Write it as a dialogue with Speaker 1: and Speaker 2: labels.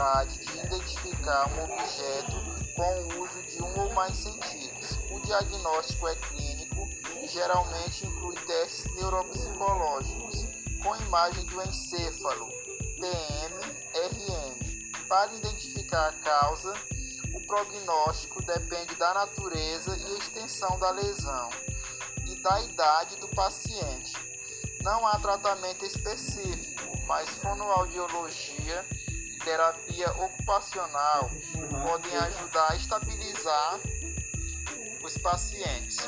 Speaker 1: possibilidade de identificar um objeto com o uso de um ou mais sentidos. O diagnóstico é clínico e geralmente inclui testes neuropsicológicos com imagem do encéfalo, PM-RM. Para identificar a causa, o prognóstico depende da natureza e extensão da lesão e da idade do paciente. Não há tratamento específico, mas fonoaudiologia e terapia ocupacional podem ajudar a estabilizar os pacientes.